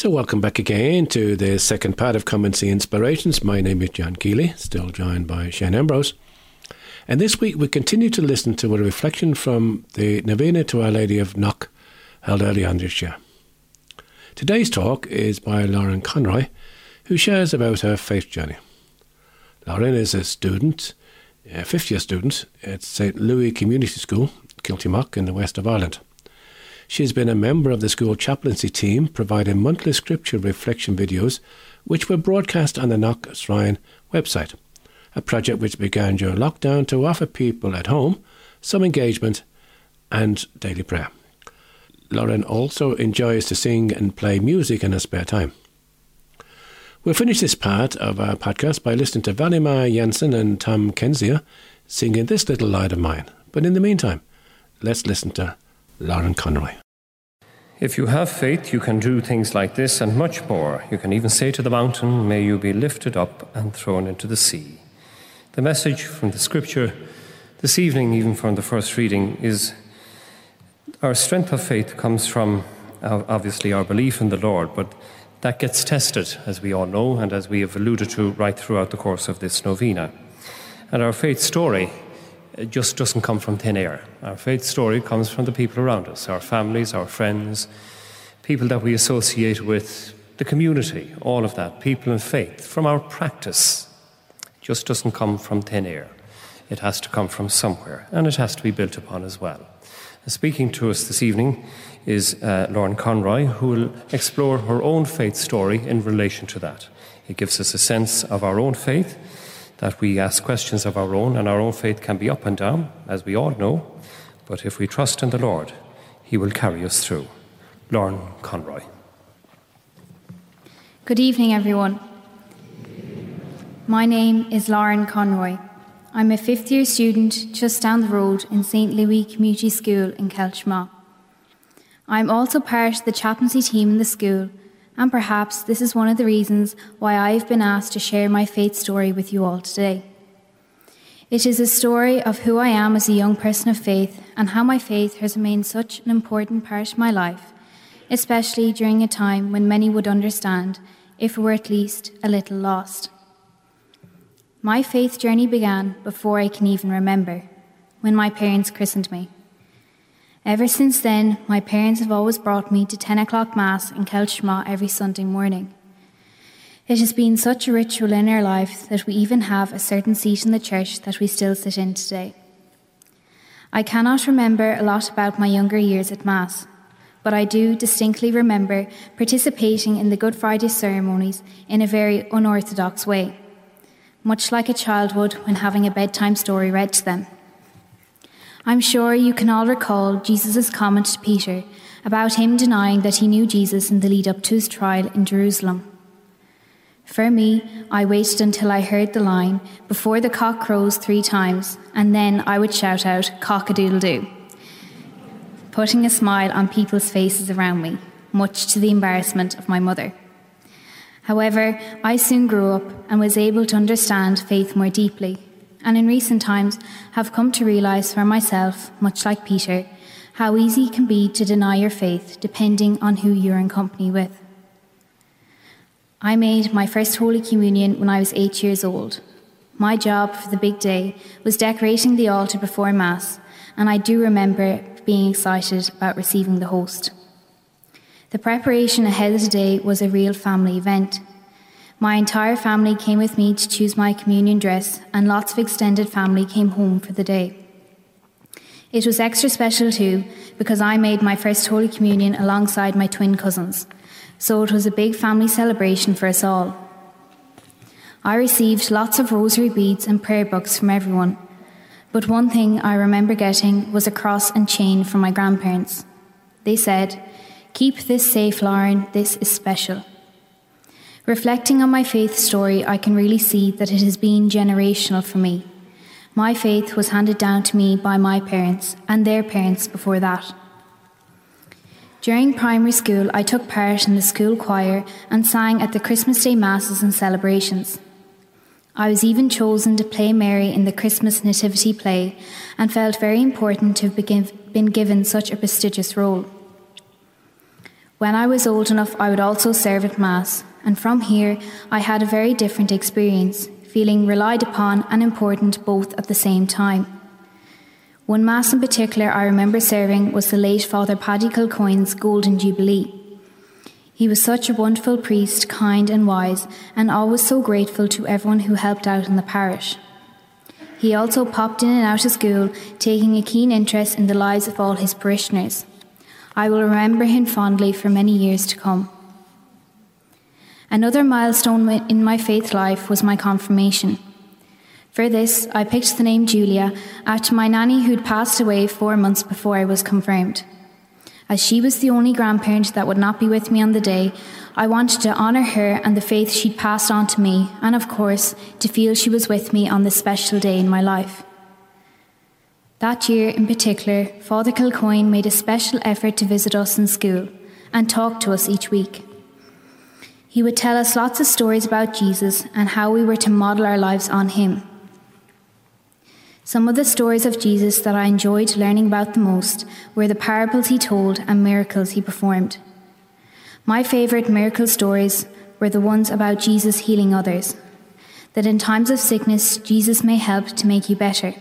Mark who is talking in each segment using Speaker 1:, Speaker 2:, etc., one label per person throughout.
Speaker 1: So, welcome back again to the second part of Come and Inspirations. My name is John Keeley, still joined by Shane Ambrose. And this week we continue to listen to a reflection from the Novena to Our Lady of Knock held earlier on this year. Today's talk is by Lauren Conroy, who shares about her faith journey. Lauren is a student, a fifth year student at St. Louis Community School, Kiltimagh, in the west of Ireland. She has been a member of the school chaplaincy team, providing monthly scripture reflection videos, which were broadcast on the Knock Shrine website, a project which began during lockdown to offer people at home some engagement and daily prayer. Lauren also enjoys to sing and play music in her spare time. We'll finish this part of our podcast by listening to Valimar Jensen and Tom Kensier singing This Little Light of Mine. But in the meantime, let's listen to Lauren Conroy.
Speaker 2: If you have faith, you can do things like this and much more. You can even say to the mountain, May you be lifted up and thrown into the sea. The message from the scripture this evening, even from the first reading, is our strength of faith comes from obviously our belief in the Lord, but that gets tested, as we all know, and as we have alluded to right throughout the course of this novena. And our faith story it just doesn't come from thin air. Our faith story comes from the people around us, our families, our friends, people that we associate with, the community, all of that, people in faith, from our practice. It just doesn't come from thin air. It has to come from somewhere, and it has to be built upon as well. Speaking to us this evening is uh, Lauren Conroy, who will explore her own faith story in relation to that. It gives us a sense of our own faith that we ask questions of our own, and our own faith can be up and down, as we all know. But if we trust in the Lord, He will carry us through. Lauren Conroy.
Speaker 3: Good evening, everyone. My name is Lauren Conroy. I'm a fifth year student just down the road in St. Louis Community School in Kiltimagh. I'm also part of the chaplaincy team in the school and perhaps this is one of the reasons why I have been asked to share my faith story with you all today. It is a story of who I am as a young person of faith and how my faith has remained such an important part of my life, especially during a time when many would understand if we were at least a little lost. My faith journey began before I can even remember, when my parents christened me. Ever since then, my parents have always brought me to 10 o'clock Mass in Kiltimagh every Sunday morning. It has been such a ritual in our life that we even have a certain seat in the church that we still sit in today. I cannot remember a lot about my younger years at Mass, but I do distinctly remember participating in the Good Friday ceremonies in a very unorthodox way, much like a child would when having a bedtime story read to them. I'm sure you can all recall Jesus' comment to Peter about him denying that he knew Jesus in the lead up to his trial in Jerusalem. For me, I waited until I heard the line, before the cock crows three times, and then I would shout out, cock a doodle doo, putting a smile on people's faces around me, much to the embarrassment of my mother. However, I soon grew up and was able to understand faith more deeply and in recent times have come to realize for myself, much like Peter, how easy it can be to deny your faith depending on who you're in company with. I made my first Holy Communion when I was eight years old. My job for the big day was decorating the altar before Mass, and I do remember being excited about receiving the host. The preparation ahead of the day was a real family event. My entire family came with me to choose my communion dress, and lots of extended family came home for the day. It was extra special too, because I made my first Holy Communion alongside my twin cousins, so it was a big family celebration for us all. I received lots of rosary beads and prayer books from everyone, but one thing I remember getting was a cross and chain from my grandparents. They said, Keep this safe, Lauren, this is special. Reflecting on my faith story, I can really see that it has been generational for me. My faith was handed down to me by my parents and their parents before that. During primary school, I took part in the school choir and sang at the Christmas Day Masses and celebrations. I was even chosen to play Mary in the Christmas Nativity play and felt very important to have been given such a prestigious role. When I was old enough, I would also serve at Mass, and from here I had a very different experience, feeling relied upon and important both at the same time. One Mass in particular I remember serving was the late Father Paddy Kilcoyne's Golden Jubilee. He was such a wonderful priest, kind and wise, and always so grateful to everyone who helped out in the parish. He also popped in and out of school, taking a keen interest in the lives of all his parishioners. I will remember him fondly for many years to come. Another milestone in my faith life was my confirmation. For this, I picked the name Julia after my nanny who'd passed away four months before I was confirmed. As she was the only grandparent that would not be with me on the day, I wanted to honour her and the faith she'd passed on to me, and of course, to feel she was with me on this special day in my life. That year in particular, Father Kilcoyne made a special effort to visit us in school and talk to us each week. He would tell us lots of stories about Jesus and how we were to model our lives on him. Some of the stories of Jesus that I enjoyed learning about the most were the parables he told and miracles he performed. My favourite miracle stories were the ones about Jesus healing others, that in times of sickness, Jesus may help to make you better.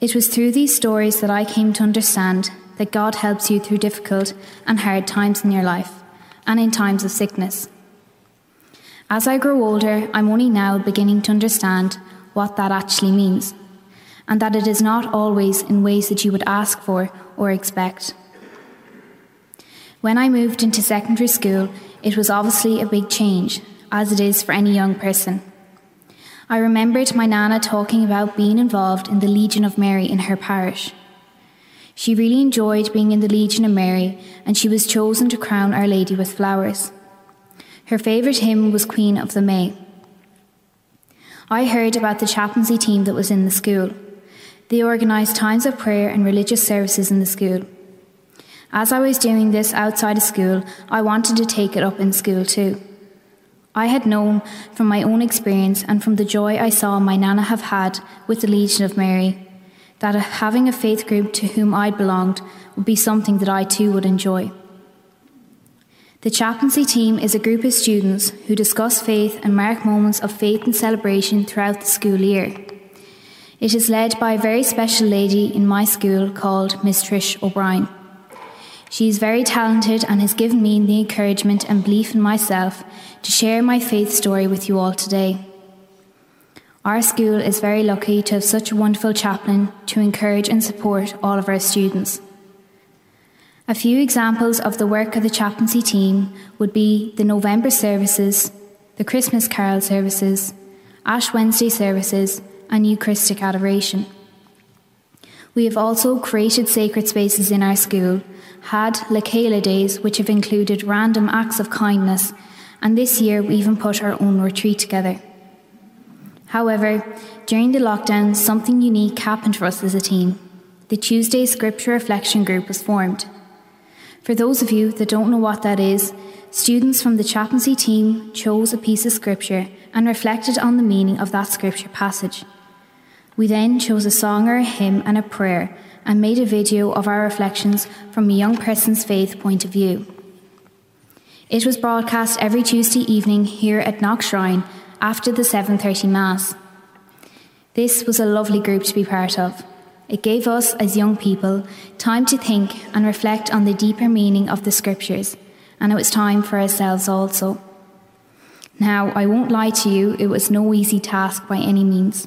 Speaker 3: It was through these stories that I came to understand that God helps you through difficult and hard times in your life and in times of sickness. As I grow older, I'm only now beginning to understand what that actually means and that it is not always in ways that you would ask for or expect. When I moved into secondary school, it was obviously a big change, as it is for any young person. I remembered my Nana talking about being involved in the Legion of Mary in her parish. She really enjoyed being in the Legion of Mary, and she was chosen to crown Our Lady with flowers. Her favourite hymn was Queen of the May. I heard about the chaplaincy team that was in the school. They organised times of prayer and religious services in the school. As I was doing this outside of school, I wanted to take it up in school too. I had known from my own experience and from the joy I saw my Nana have had with the Legion of Mary that having a faith group to whom I belonged would be something that I too would enjoy. The chaplaincy team is a group of students who discuss faith and mark moments of faith and celebration throughout the school year. It is led by a very special lady in my school called Miss Trish O'Brien. She is very talented and has given me the encouragement and belief in myself to share my faith story with you all today. Our school is very lucky to have such a wonderful chaplain to encourage and support all of our students. A few examples of the work of the chaplaincy team would be the November services, the Christmas carol services, Ash Wednesday services, and Eucharistic adoration. We have also created sacred spaces in our school, had Lakela days, which have included random acts of kindness, and this year we even put our own retreat together. However, during the lockdown, something unique happened for us as a team. The Tuesday Scripture Reflection Group was formed. For those of you that don't know what that is, students from the chaplaincy team chose a piece of scripture and reflected on the meaning of that scripture passage. We then chose a song or a hymn and a prayer and made a video of our reflections from a young person's faith point of view. It was broadcast every Tuesday evening here at Knock Shrine after the 7:30 mass. This was a lovely group to be part of. It gave us as young people time to think and reflect on the deeper meaning of the scriptures, and it was time for ourselves also. Now, I won't lie to you, it was no easy task by any means.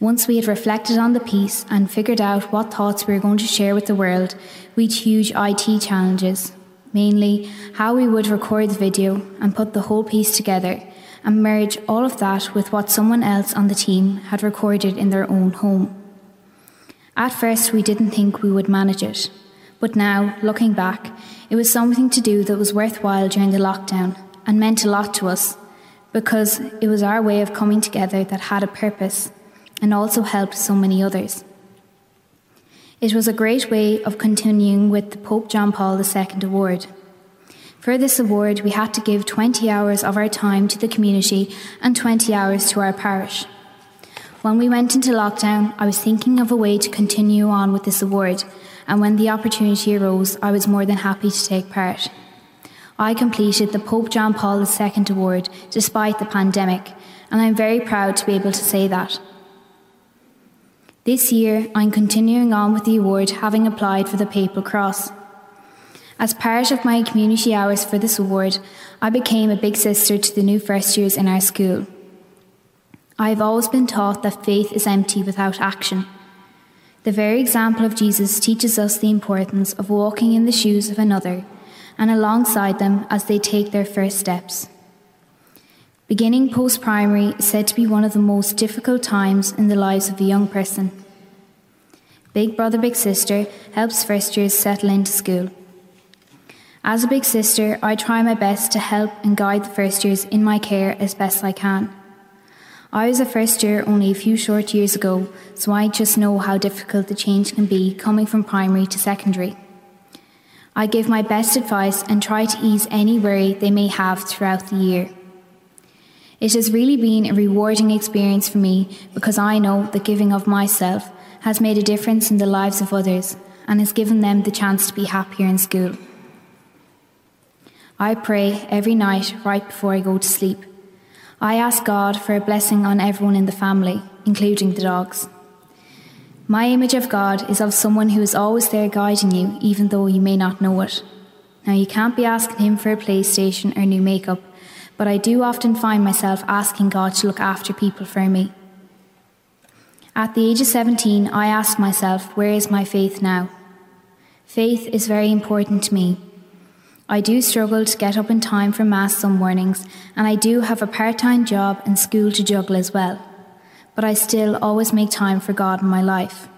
Speaker 3: Once we had reflected on the piece and figured out what thoughts we were going to share with the world, we had huge IT challenges, mainly how we would record the video and put the whole piece together and merge all of that with what someone else on the team had recorded in their own home. At first, we didn't think we would manage it, but now, looking back, it was something to do that was worthwhile during the lockdown and meant a lot to us because it was our way of coming together that had a purpose and also helped so many others. It was a great way of continuing with the Pope John Paul II Award. For this award, we had to give 20 hours of our time to the community and 20 hours to our parish. When we went into lockdown, I was thinking of a way to continue on with this award, and when the opportunity arose, I was more than happy to take part. I completed the Pope John Paul II Award despite the pandemic, and I'm very proud to be able to say that. This year, I'm continuing on with the award having applied for the Papal Cross. As part of my community hours for this award, I became a big sister to the new first years in our school. I have always been taught that faith is empty without action. The very example of Jesus teaches us the importance of walking in the shoes of another and alongside them as they take their first steps. Beginning post primary is said to be one of the most difficult times in the lives of a young person. Big Brother Big Sister helps first years settle into school. As a big sister, I try my best to help and guide the first years in my care as best I can. I was a first year only a few short years ago, so I just know how difficult the change can be coming from primary to secondary. I give my best advice and try to ease any worry they may have throughout the year. It has really been a rewarding experience for me because I know the giving of myself has made a difference in the lives of others and has given them the chance to be happier in school. I pray every night right before I go to sleep. I ask God for a blessing on everyone in the family, including the dogs. My image of God is of someone who is always there guiding you, even though you may not know it. Now, you can't be asking Him for a PlayStation or new makeup, but I do often find myself asking God to look after people for me. At the age of 17, I asked myself, where is my faith now? Faith is very important to me, I do struggle to get up in time for Mass some mornings, and I do have a part time job and school to juggle as well. But I still always make time for God in my life.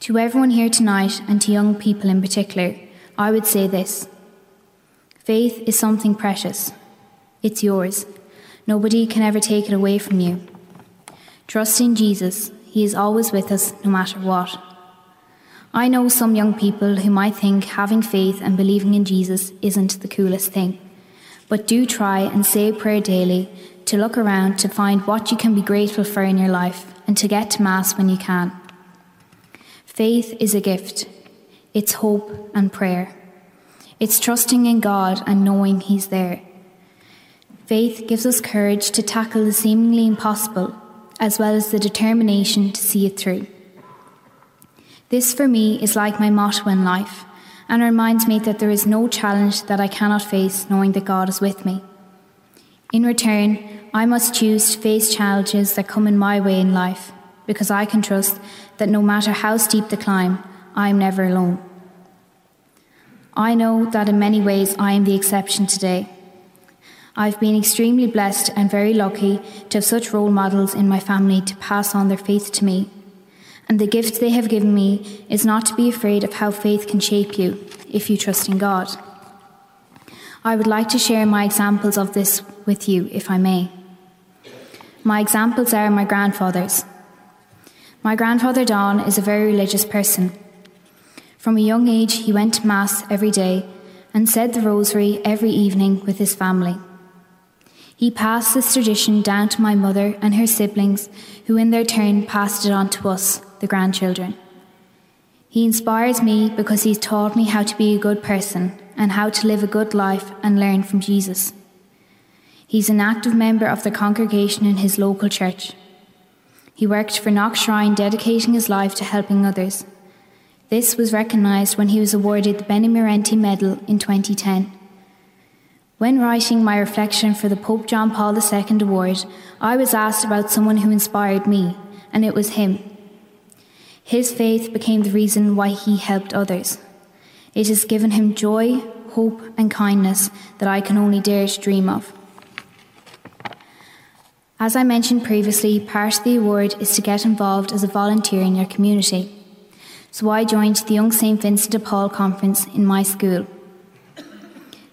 Speaker 3: To everyone here tonight, and to young people in particular, I would say this Faith is something precious. It's yours. Nobody can ever take it away from you. Trust in Jesus. He is always with us, no matter what. I know some young people who might think having faith and believing in Jesus isn't the coolest thing. But do try and say a prayer daily to look around to find what you can be grateful for in your life and to get to Mass when you can. Faith is a gift, it's hope and prayer. It's trusting in God and knowing He's there. Faith gives us courage to tackle the seemingly impossible, as well as the determination to see it through. This for me is like my motto in life and reminds me that there is no challenge that I cannot face knowing that God is with me. In return, I must choose to face challenges that come in my way in life because I can trust that no matter how steep the climb, I am never alone. I know that in many ways I am the exception today. I've been extremely blessed and very lucky to have such role models in my family to pass on their faith to me and the gift they have given me is not to be afraid of how faith can shape you if you trust in God. I would like to share my examples of this with you, if I may. My examples are my grandfather's. My grandfather Don is a very religious person. From a young age, he went to Mass every day and said the Rosary every evening with his family. He passed this tradition down to my mother and her siblings, who in their turn passed it on to us, the grandchildren. He inspires me because he's taught me how to be a good person and how to live a good life and learn from Jesus. He's an active member of the congregation in his local church. He worked for Knock Shrine, dedicating his life to helping others. This was recognised when he was awarded the Benemerenti Medal in 2010. When writing my reflection for the Pope John Paul II Award, I was asked about someone who inspired me, and it was him. His faith became the reason why he helped others. It has given him joy, hope, and kindness that I can only dare to dream of. As I mentioned previously, part of the award is to get involved as a volunteer in your community. So I joined the Young St. Vincent de Paul conference in my school.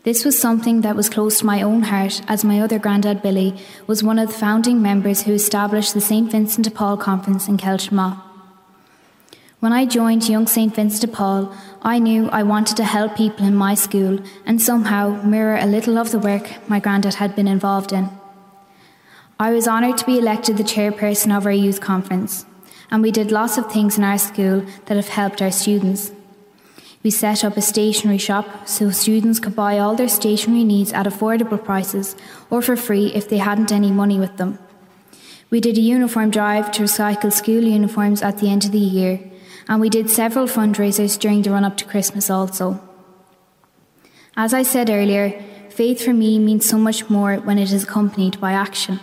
Speaker 3: This was something that was close to my own heart, as my other granddad Billy was one of the founding members who established the St. Vincent de Paul conference in Kiltimagh. When I joined Young St. Vincent de Paul, I knew I wanted to help people in my school and somehow mirror a little of the work my granddad had been involved in. I was honoured to be elected the chairperson of our youth conference, and we did lots of things in our school that have helped our students. We set up a stationery shop so students could buy all their stationery needs at affordable prices or for free if they hadn't any money with them. We did a uniform drive to recycle school uniforms at the end of the year, and we did several fundraisers during the run up to Christmas also. As I said earlier, faith for me means so much more when it is accompanied by action.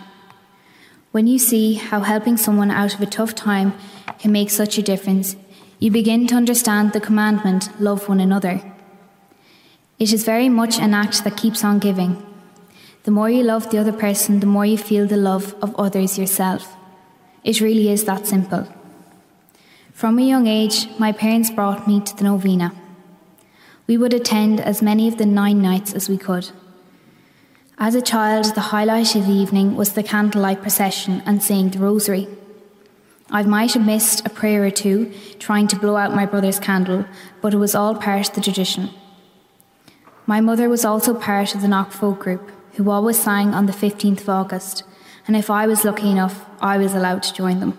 Speaker 3: When you see how helping someone out of a tough time can make such a difference, you begin to understand the commandment love one another. It is very much an act that keeps on giving. The more you love the other person, the more you feel the love of others yourself. It really is that simple. From a young age, my parents brought me to the novena. We would attend as many of the nine nights as we could. As a child, the highlight of the evening was the candlelight procession and saying the rosary. I might have missed a prayer or two trying to blow out my brother's candle, but it was all part of the tradition. My mother was also part of the Knock folk group, who always sang on the 15th of August, and if I was lucky enough, I was allowed to join them.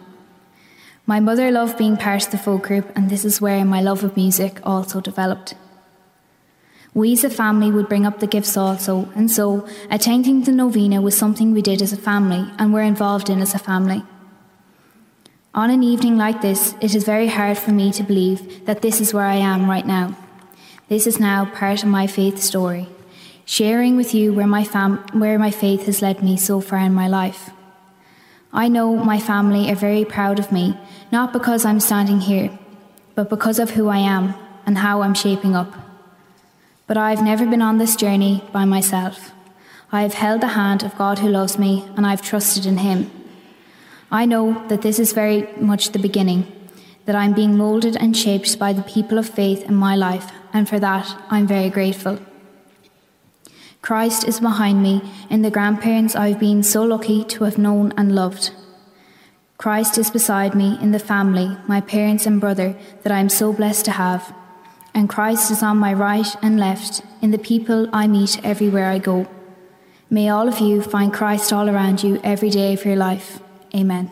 Speaker 3: My mother loved being part of the folk group, and this is where my love of music also developed. We as a family would bring up the gifts also, and so attending the novena was something we did as a family and were involved in as a family. On an evening like this, it is very hard for me to believe that this is where I am right now. This is now part of my faith story, sharing with you where my, fam- where my faith has led me so far in my life. I know my family are very proud of me, not because I'm standing here, but because of who I am and how I'm shaping up. But I've never been on this journey by myself. I have held the hand of God who loves me, and I've trusted in Him. I know that this is very much the beginning, that I'm being moulded and shaped by the people of faith in my life, and for that I'm very grateful. Christ is behind me in the grandparents I've been so lucky to have known and loved. Christ is beside me in the family, my parents and brother, that I am so blessed to have. And Christ is on my right and left in the people I meet everywhere I go. May all of you find Christ all around you every day of your life. Amen.